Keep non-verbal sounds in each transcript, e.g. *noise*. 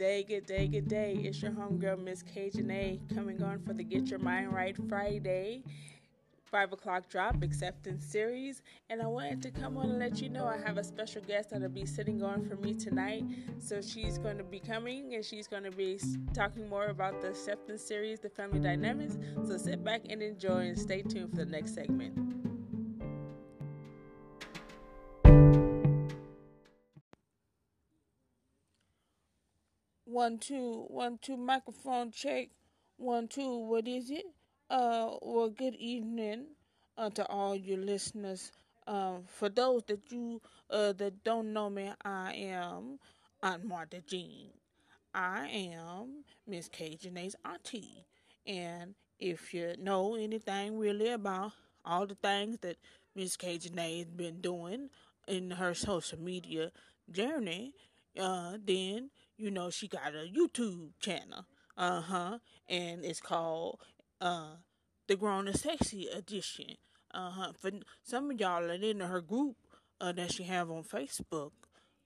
day, good day, good day. It's your homegirl, Miss A, coming on for the Get Your Mind Right Friday, 5 o'clock drop acceptance series. And I wanted to come on and let you know I have a special guest that'll be sitting on for me tonight. So she's going to be coming and she's going to be talking more about the acceptance series, the family dynamics. So sit back and enjoy and stay tuned for the next segment. One two one two microphone check. One two. What is it? Uh, well, good evening uh, to all your listeners. Um, for those that you uh that don't know me, I am Aunt Martha Jean. I am Miss A's auntie, and if you know anything really about all the things that Miss Cajun A has been doing in her social media journey, uh, then you know, she got a YouTube channel. Uh huh. And it's called uh the Grown and Sexy Edition. Uh huh. For some of y'all that in her group uh, that she have on Facebook,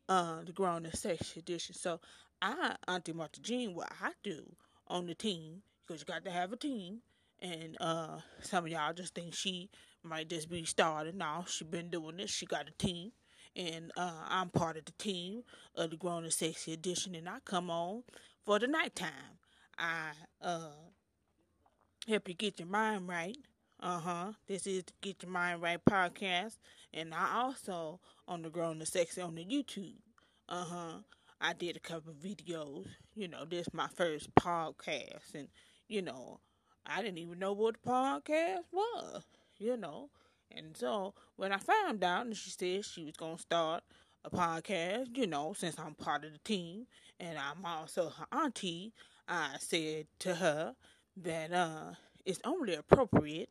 uh, the Grown and Sexy Edition. So I, Auntie Martha Jean, what I do on the team, because you got to have a team. And uh, some of y'all just think she might just be starting. No, she been doing this. She got a team and uh, I'm part of the team of the Grown and Sexy Edition, and I come on for the nighttime. I uh, help you get your mind right. Uh huh. This is the Get Your Mind Right podcast, and I also on the Grown and Sexy on the YouTube. Uh huh. I did a couple videos. You know, this is my first podcast, and you know, I didn't even know what the podcast was. You know, and so when I found out and she said she was to start a podcast, you know, since I'm part of the team and I'm also her auntie, I said to her that uh, it's only appropriate,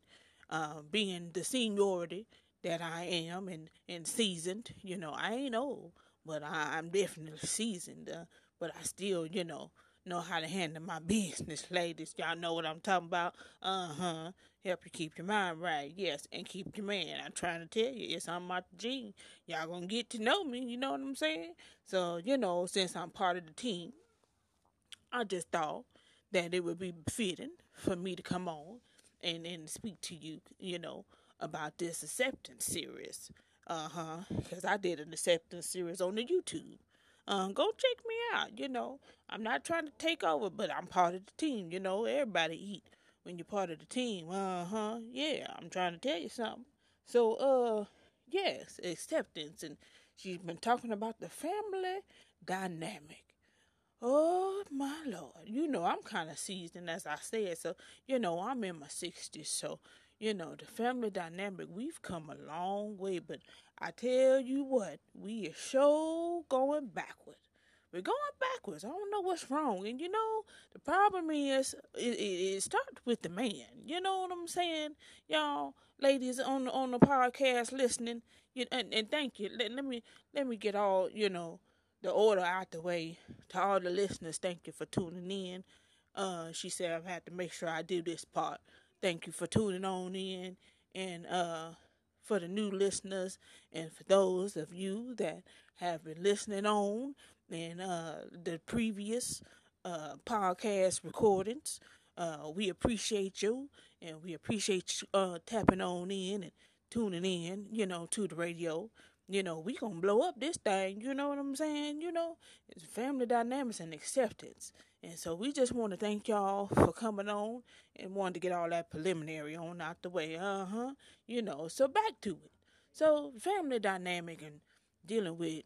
uh, being the seniority that I am and, and seasoned. You know, I ain't old, but I, am definitely seasoned. Uh, but I still, you know, know how to handle my business, ladies. Y'all know what I'm talking about. Uh huh. Help you keep your mind right, yes, and keep your man. I'm trying to tell you, it's on my gene. Y'all gonna get to know me, you know what I'm saying? So, you know, since I'm part of the team, I just thought that it would be fitting for me to come on and, and speak to you, you know, about this acceptance series. Uh huh. Because I did an acceptance series on the YouTube. Um, go check me out. You know, I'm not trying to take over, but I'm part of the team. You know, everybody eat when you're part of the team. Uh huh. Yeah, I'm trying to tell you something. So, uh, yes, acceptance. And she's been talking about the family dynamic. Oh my lord. You know, I'm kind of seasoned, as I said. So, you know, I'm in my 60s. So, you know, the family dynamic, we've come a long way. But I tell you what, we are so going backward. We're going backwards. I don't know what's wrong. And you know, the problem is it, it, it starts with the man. You know what I'm saying, y'all, ladies on on the podcast listening. You, and, and thank you. Let, let me let me get all you know the order out the way to all the listeners. Thank you for tuning in. Uh, she said I've had to make sure I do this part. Thank you for tuning on in, and uh, for the new listeners, and for those of you that have been listening on and uh, the previous uh, podcast recordings. Uh, we appreciate you, and we appreciate you, uh, tapping on in and tuning in, you know, to the radio. You know, we gonna blow up this thing. You know what I'm saying? You know, it's family dynamics and acceptance. And so we just want to thank y'all for coming on and wanted to get all that preliminary on out the way. Uh huh. You know, so back to it. So family dynamic and dealing with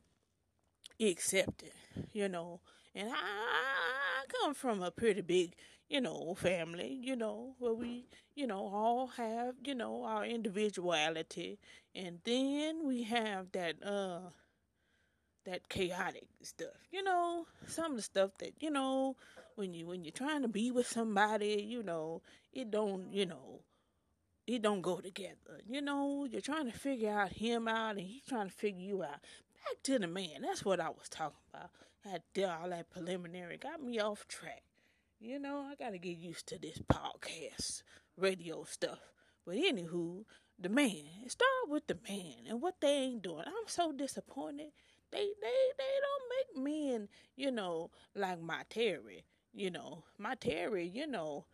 accepted, you know. And I, I come from a pretty big, you know, family, you know, where we, you know, all have, you know, our individuality. And then we have that, uh, that chaotic stuff. You know, some of the stuff that, you know, when you when you're trying to be with somebody, you know, it don't, you know, it don't go together. You know, you're trying to figure out him out and he's trying to figure you out back to the man. That's what I was talking about. I had all that preliminary, got me off track. You know, I got to get used to this podcast, radio stuff. But anywho, the man. Start with the man and what they ain't doing. I'm so disappointed They they they don't make men, you know, like my Terry. You know, my Terry, you know,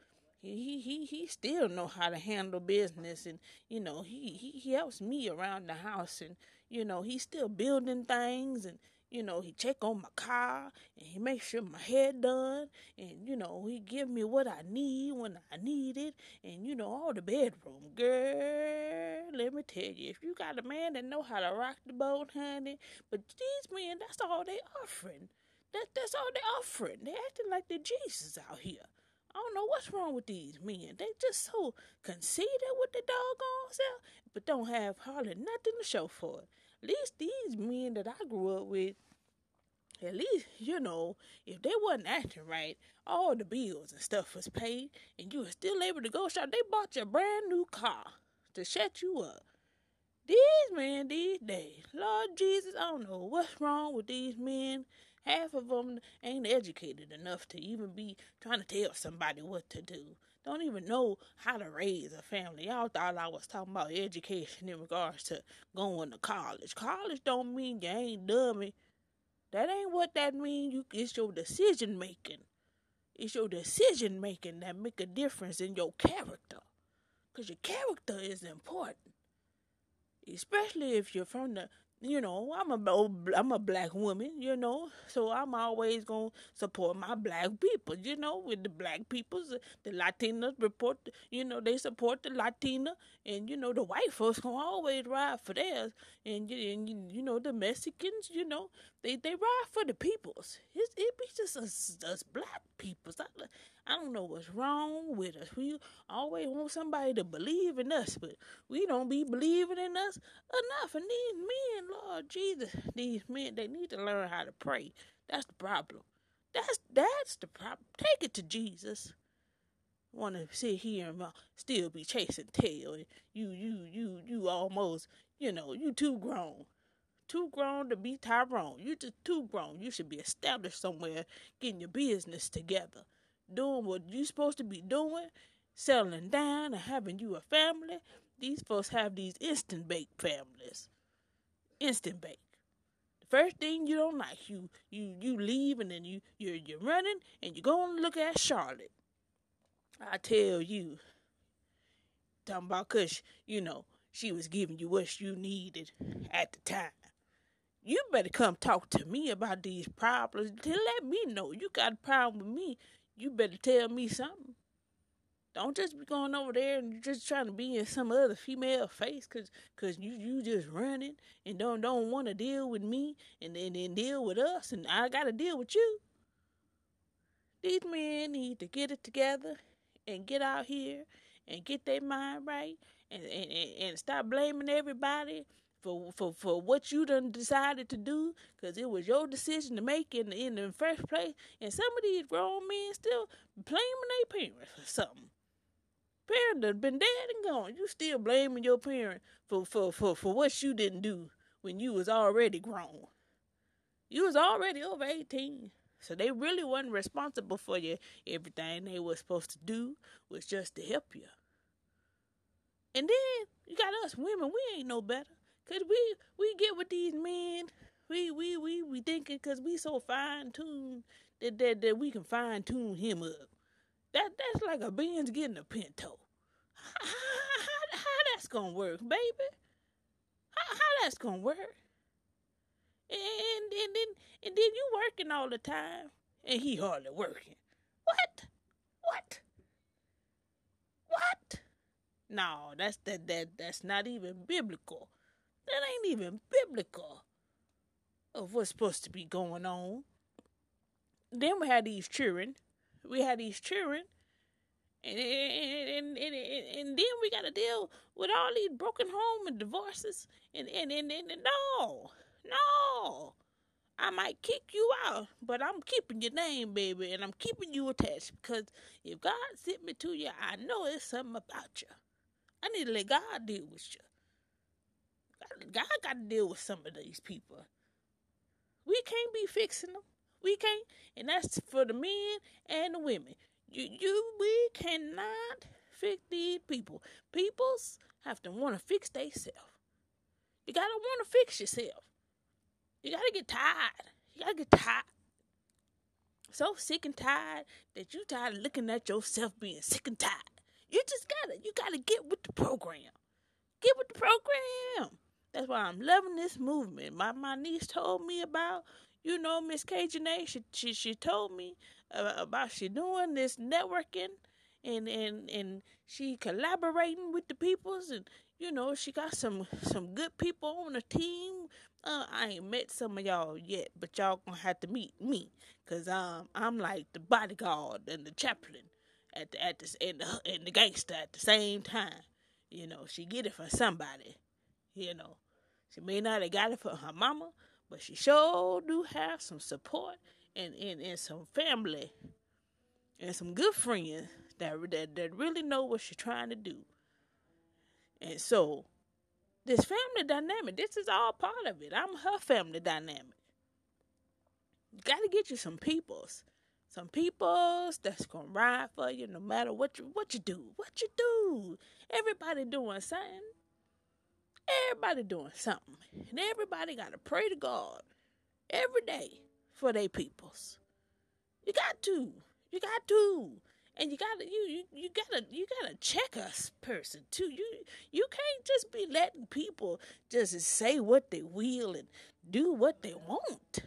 he he he still know how to handle business and you know he he, he helps me around the house and you know he's still building things and you know, he check on my car and he make sure my hair done and you know, he give me what I need when I need it and you know, all the bedroom. Girl, let me tell you, if you got a man that know how to rock the boat, honey, but these men, that's all they offering. That that's all they offering. They acting like the Jesus out here. I don't know what's wrong with these men. They just so conceited with the doggone self, but don't have hardly nothing to show for it. At least these men that I grew up with, at least, you know, if they wasn't acting right, all the bills and stuff was paid, and you were still able to go shop. They bought you a brand new car to shut you up. These men these days, Lord Jesus, I don't know what's wrong with these men. Half of them ain't educated enough to even be trying to tell somebody what to do. Don't even know how to raise a family. Y'all thought I was talking about education in regards to going to college. College don't mean you ain't dummy. That ain't what that means. You, it's your decision making. It's your decision making that make a difference in your character. Cause your character is important. Especially if you're from the you know, I'm a I'm a black woman, you know, so I'm always gonna support my black people, you know, with the black peoples, the Latinos report, you know, they support the Latina, and you know, the white folks gonna always ride for theirs, and and you know, the Mexicans, you know, they they ride for the peoples. It's, it be just us, us black peoples. I, I don't know what's wrong with us. We always want somebody to believe in us, but we don't be believing in us enough. And these men, Lord Jesus, these men, they need to learn how to pray. That's the problem. That's that's the problem. Take it to Jesus. Want to sit here and still be chasing tail? You you you you almost you know you too grown too grown to be Tyrone. You just too grown. You should be established somewhere, getting your business together doing what you supposed to be doing, settling down and having you a family. These folks have these instant bake families. Instant bake. The first thing you don't like, you you you leave and then you you're you're running and you're go and look at Charlotte. I tell you, talking about cause you know she was giving you what you needed at the time. You better come talk to me about these problems to let me know you got a problem with me you better tell me something. Don't just be going over there and just trying to be in some other female face cause, cause you, you just running and don't don't want to deal with me and then and deal with us and I gotta deal with you. These men need to get it together and get out here and get their mind right and, and, and stop blaming everybody for for for what you done decided to do because it was your decision to make in in the first place. And some of these grown men still blaming their parents for something. Parents have been dead and gone. You still blaming your parent for for for for what you didn't do when you was already grown. You was already over eighteen. So they really wasn't responsible for you. Everything they were supposed to do was just to help you. And then you got us women, we ain't no better. Cause we we get with these men, we we we we thinking cause we so fine tuned that, that that we can fine tune him up. That that's like a Benz getting a Pinto. How, how, how that's gonna work, baby? How, how that's gonna work? And, and then and then you working all the time, and he hardly working. What? What? What? No, that's that that that's not even biblical. That ain't even biblical of what's supposed to be going on. Then we had these children. We had these children. And, and, and, and, and then we got to deal with all these broken home and divorces. And, and, and, and, and no, no. I might kick you out, but I'm keeping your name, baby, and I'm keeping you attached because if God sent me to you, I know it's something about you. I need to let God deal with you. God got to deal with some of these people. We can't be fixing them. We can't, and that's for the men and the women. You, you, we cannot fix these people. Peoples have to want to fix themselves. You gotta want to fix yourself. You gotta get tired. You gotta get tired. So sick and tired that you tired of looking at yourself being sick and tired. You just gotta, you gotta get with the program. Get with the program. That's why I'm loving this movement. My my niece told me about, you know, Miss Cajun A. She, she she told me uh, about she doing this networking and and and she collaborating with the peoples and you know she got some some good people on the team uh, i ain't met some of y'all yet but y'all gonna have to meet me because um i'm like the bodyguard and the chaplain at the at and the, and the gangster at the same time you know she get it for somebody you know she may not have got it for her mama but she sure do have some support and and, and some family and some good friends that, that that really know what she's trying to do. And so, this family dynamic, this is all part of it. I'm her family dynamic. You got to get you some peoples, some peoples that's gonna ride for you no matter what you what you do, what you do. Everybody doing something. Everybody doing something, and everybody got to pray to God every day for their peoples. You got to. You got to. And you gotta you, you you gotta you gotta check us person too. You you can't just be letting people just say what they will and do what they want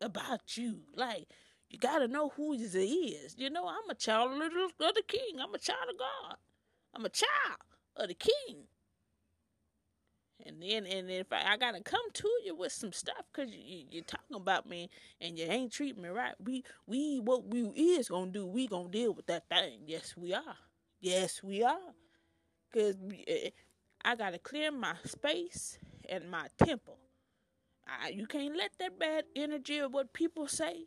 about you. Like you gotta know who is. You know i'm a child of the king. I'm a child of god. I'm a child of the king and then, and if I, I, gotta come to you with some stuff, cause you, you, are talking about me and you ain't treating me right. We, we, what we is gonna do, we gonna deal with that thing. Yes, we are. Yes, we are. Cause eh, I gotta clear my space and my temple. I, you can't let that bad energy of what people say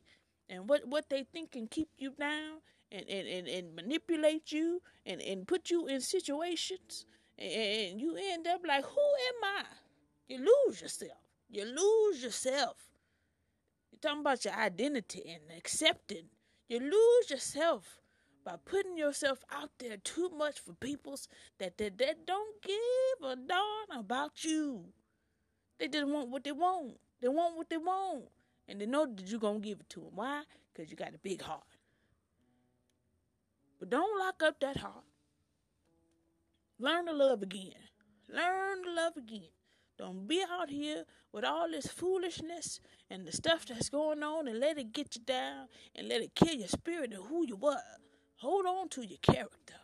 and what, what they think can keep you down and, and, and, and manipulate you and, and put you in situations and you end up like, who am I? You lose yourself. You lose yourself. You're talking about your identity and accepting. You lose yourself by putting yourself out there too much for peoples that, that, that don't give a darn about you. They just want what they want. They want what they want. And they know that you're going to give it to them. Why? Because you got a big heart. But don't lock up that heart. Learn to love again. Learn to love again. Don't be out here with all this foolishness and the stuff that's going on and let it get you down and let it kill your spirit and who you were. Hold on to your character.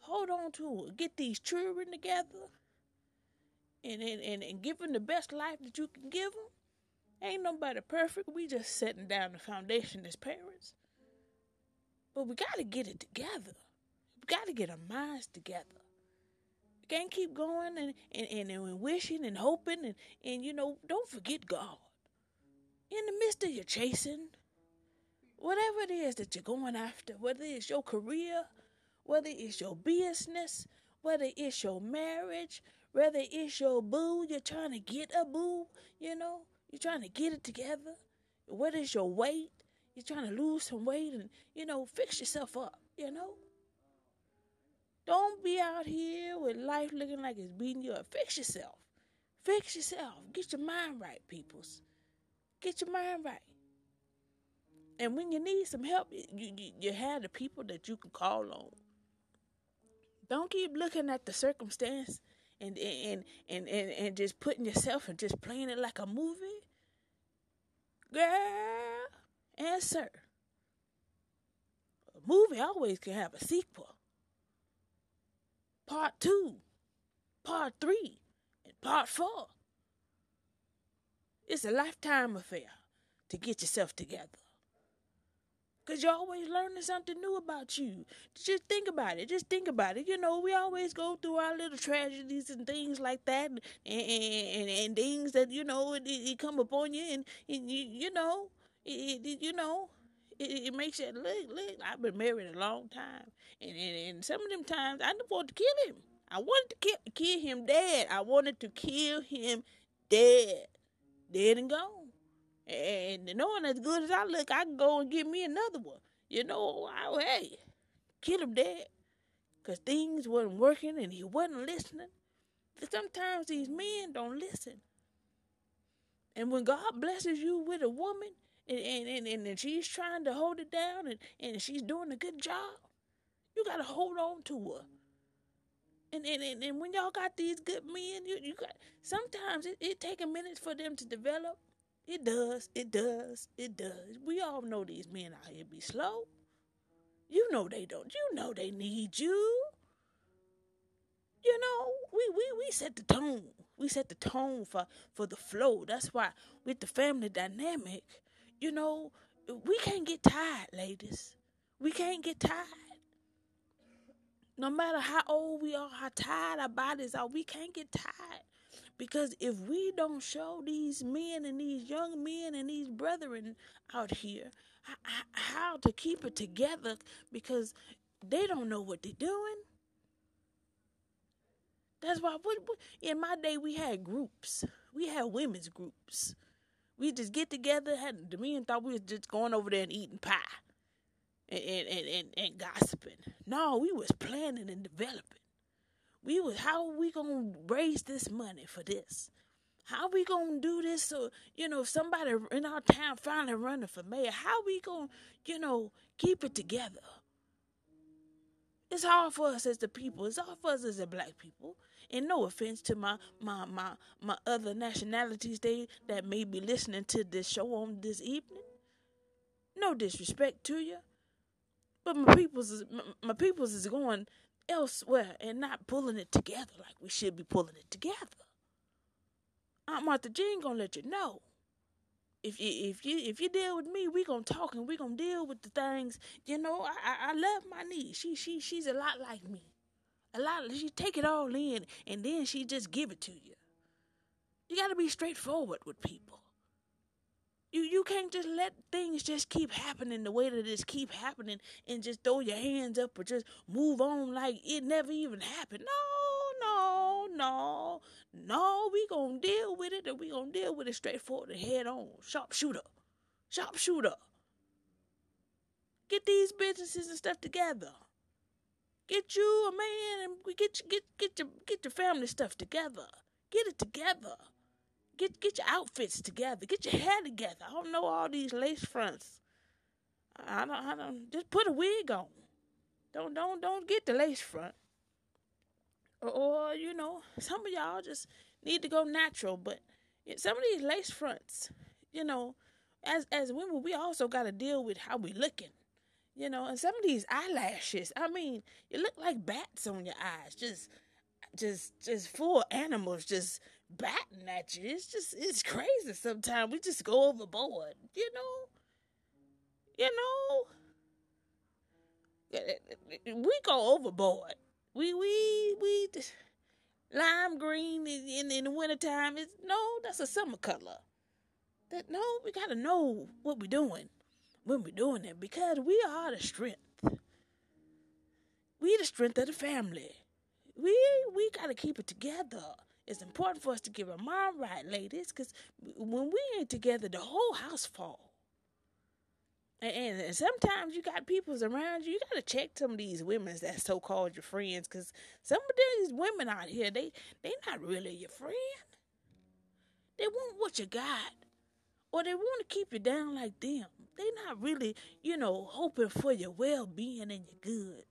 Hold on to it. Get these children together and, and, and, and give them the best life that you can give them. Ain't nobody perfect. We just setting down the foundation as parents. But we got to get it together. We got to get our minds together can't keep going and, and, and, and wishing and hoping and, and, you know, don't forget God. In the midst of your chasing, whatever it is that you're going after, whether it's your career, whether it's your business, whether it's your marriage, whether it's your boo, you're trying to get a boo, you know, you're trying to get it together, whether it's your weight, you're trying to lose some weight and, you know, fix yourself up, you know. Don't be out here with life looking like it's beating you up. Fix yourself. Fix yourself. Get your mind right, peoples. Get your mind right. And when you need some help, you, you, you have the people that you can call on. Don't keep looking at the circumstance and and, and, and, and just putting yourself and just playing it like a movie. Girl and sir. A movie always can have a sequel part two, part three, and part four. It's a lifetime affair to get yourself together. Because you're always learning something new about you. Just think about it. Just think about it. You know, we always go through our little tragedies and things like that, and and, and, and things that you know it, it, come upon you, and, and you, you know, it, it, you know, it, it makes you look, look. I've been married a long time, and, and, and some of them times I wanted to kill him. I wanted to kill, kill him dead. I wanted to kill him dead, dead and gone. And knowing as good as I look, I can go and get me another one. You know, I, hey, kill him dead. Because things wasn't working and he wasn't listening. Sometimes these men don't listen. And when God blesses you with a woman and, and, and, and she's trying to hold it down and, and she's doing a good job, you gotta hold on to her. And and, and, and when y'all got these good men, you, you got sometimes it, it take a minute for them to develop. It does, it does, it does. We all know these men out here be slow. You know they don't. You know they need you. You know, we we we set the tone. We set the tone for for the flow. That's why with the family dynamic, you know, we can't get tired, ladies. We can't get tired. No matter how old we are, how tired our bodies are, we can't get tired. Because if we don't show these men and these young men and these brethren out here how to keep it together, because they don't know what they're doing. That's why in my day we had groups. We had women's groups. We just get together. Had the men thought we was just going over there and eating pie, and and and, and gossiping. No, we was planning and developing. We was how we gonna raise this money for this? How we gonna do this so you know if somebody in our town finally running for mayor? How we gonna you know keep it together? It's hard for us as the people. It's hard for us as the black people. And no offense to my my my my other nationalities they that may be listening to this show on this evening. No disrespect to you, but my people's is, my, my people's is going elsewhere and not pulling it together like we should be pulling it together. Aunt Martha Jean gonna let you know. If you if you if you deal with me, we gonna talk and we gonna deal with the things. You know, I I, I love my niece. She she she's a lot like me a lot of, she take it all in and then she just give it to you. You got to be straightforward with people. You you can't just let things just keep happening the way that it's keep happening and just throw your hands up or just move on like it never even happened. No, no, no, no. We gonna deal with it and we gonna deal with it straightforward and head on. Sharpshooter, sharpshooter. Get these businesses and stuff together. Get you a man and get get get your get your family stuff together. Get it together. Get get your outfits together. Get your hair together. I don't know all these lace fronts. I don't I don't just put a wig on. Don't don't don't get the lace front. Or, or you know, some of y'all just need to go natural, but some of these lace fronts, you know, as as women, we also got to deal with how we looking. You know, and some of these eyelashes, I mean, you look like bats on your eyes, just just just full animals just batting at you. It's just it's crazy sometimes. We just go overboard, you know? You know? We go overboard. We we we lime green in in the wintertime is no, that's a summer color. That no, we gotta know what we're doing when we're doing it because we are the strength. We the strength of the family. We we gotta keep it together. It's important for us to get our mind right, ladies, because when we ain't together, the whole house fall. And, and, sometimes you got peoples around you. You gotta check some of these women that so called your friends, because some of these women out here, they they not really your friend. They want what you got, or they want to keep you down like them they not really, you know, hoping for your well being and your good.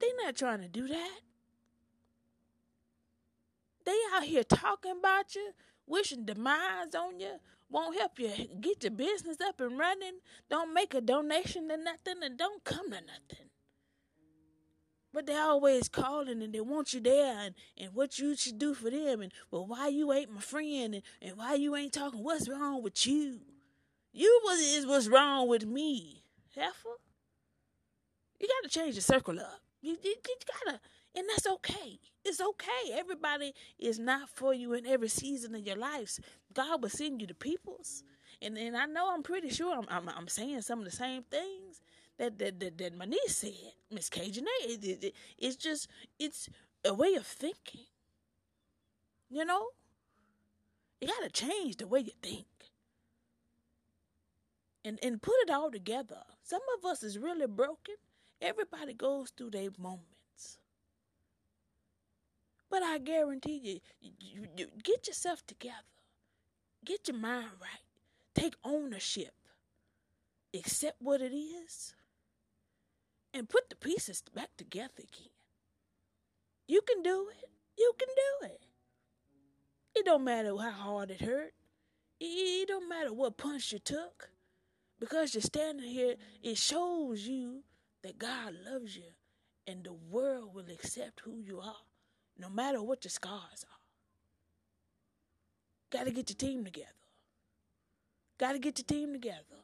They not trying to do that. They out here talking about you, wishing demise on you, won't help you get your business up and running, don't make a donation to nothing, and don't come to nothing. But they always calling and they want you there and, and what you should do for them and well why you ain't my friend and, and why you ain't talking what's wrong with you. You was is what's wrong with me, heifer. You gotta change the circle up. You, you, you gotta, and that's okay. It's okay. Everybody is not for you in every season of your lives. God will send you the peoples, and and I know I'm pretty sure I'm I'm, I'm saying some of the same things that that that, that my niece said, Miss Cajun. It, it, it, it's just it's a way of thinking. You know, you gotta change the way you think and, and put it all together. Some of us is really broken. Everybody goes through their moments. But I guarantee you, you, you, get yourself together. Get your mind right. Take ownership. Accept what it is. And put the pieces back together again. You can do it. You can do it. It don't matter how hard it hurt. It don't matter what punch you took. Because you're standing here, it shows you that God loves you and the world will accept who you are, no matter what your scars are. Got to get your team together. Got to get your team together.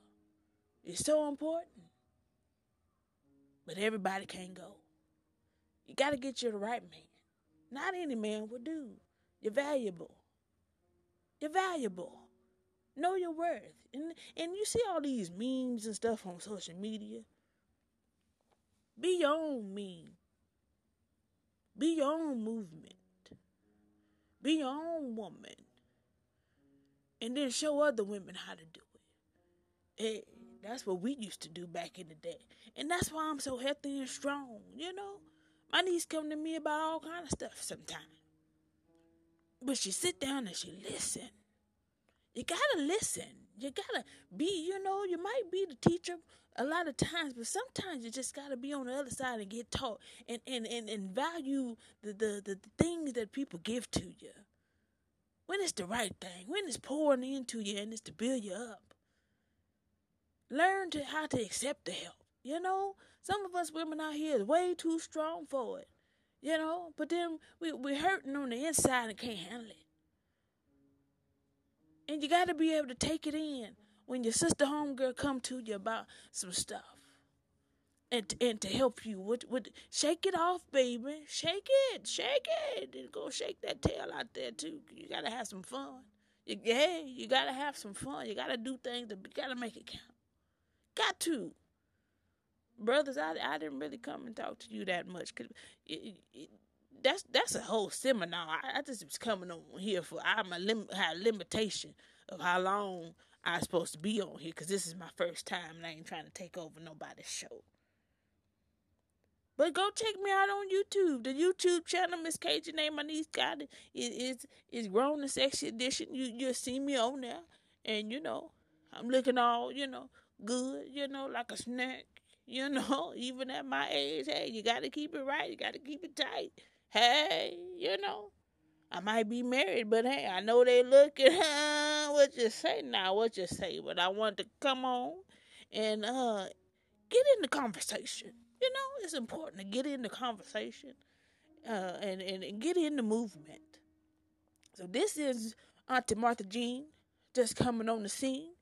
It's so important. But everybody can't go. You got to get you the right man. Not any man will do. You're valuable. You're valuable. Know your worth. And and you see all these memes and stuff on social media. Be your own meme. Be your own movement. Be your own woman. And then show other women how to do it. Hey, that's what we used to do back in the day. And that's why I'm so healthy and strong, you know? My niece come to me about all kind of stuff sometimes. But she sit down and she listen. You gotta listen. You gotta be, you know, you might be the teacher a lot of times, but sometimes you just gotta be on the other side and get taught and, and, and, and value the, the, the, things that people give to you. When it's the right thing, when it's pouring into you and it's to build you up. Learn to how to accept the help. You know, some of us women out here is way too strong for it. You know, but then we we hurting on the inside and can't handle it. And you got to be able to take it in when your sister homegirl come to you about some stuff. And, and to help you with, with shake it off, baby. Shake it, shake it, and go shake that tail out there too. You gotta have some fun. You, hey, you gotta have some fun. You gotta do things. That, you gotta make it count. Got to brothers, I, I didn't really come and talk to you that much. Cause that's that's a whole seminar. I, I just was coming on here for I'm a lim, had limitation of how long I'm supposed to be on here because this is my first time and I ain't trying to take over nobody's show. But go check me out on YouTube. The YouTube channel, Miss Cajun name my niece got it. Is is grown and sexy edition. You you'll see me on there. And you know, I'm looking all, you know, good, you know, like a snack. You *laughs* know, even at my age, hey, you gotta keep it right, you gotta keep it tight hey, you know, I might be married, but hey, I know they looking. *laughs* what you say now? What you say? But I want to come on and uh get in the conversation. You know, it's important to get in the conversation uh, and, and, and get in the movement. So this is Auntie Martha Jean just coming on the scene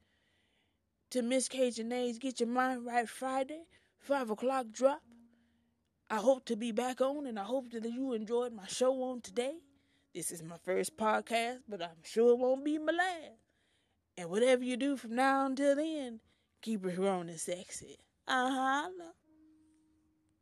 to Miss Cajun A's Get Your Mind Right Friday, 5 o'clock drop. I hope to be back on, and I hope that you enjoyed my show on today. This is my first podcast, but I'm sure it won't be my last. And whatever you do from now until then, keep it growing and sexy. Uh huh.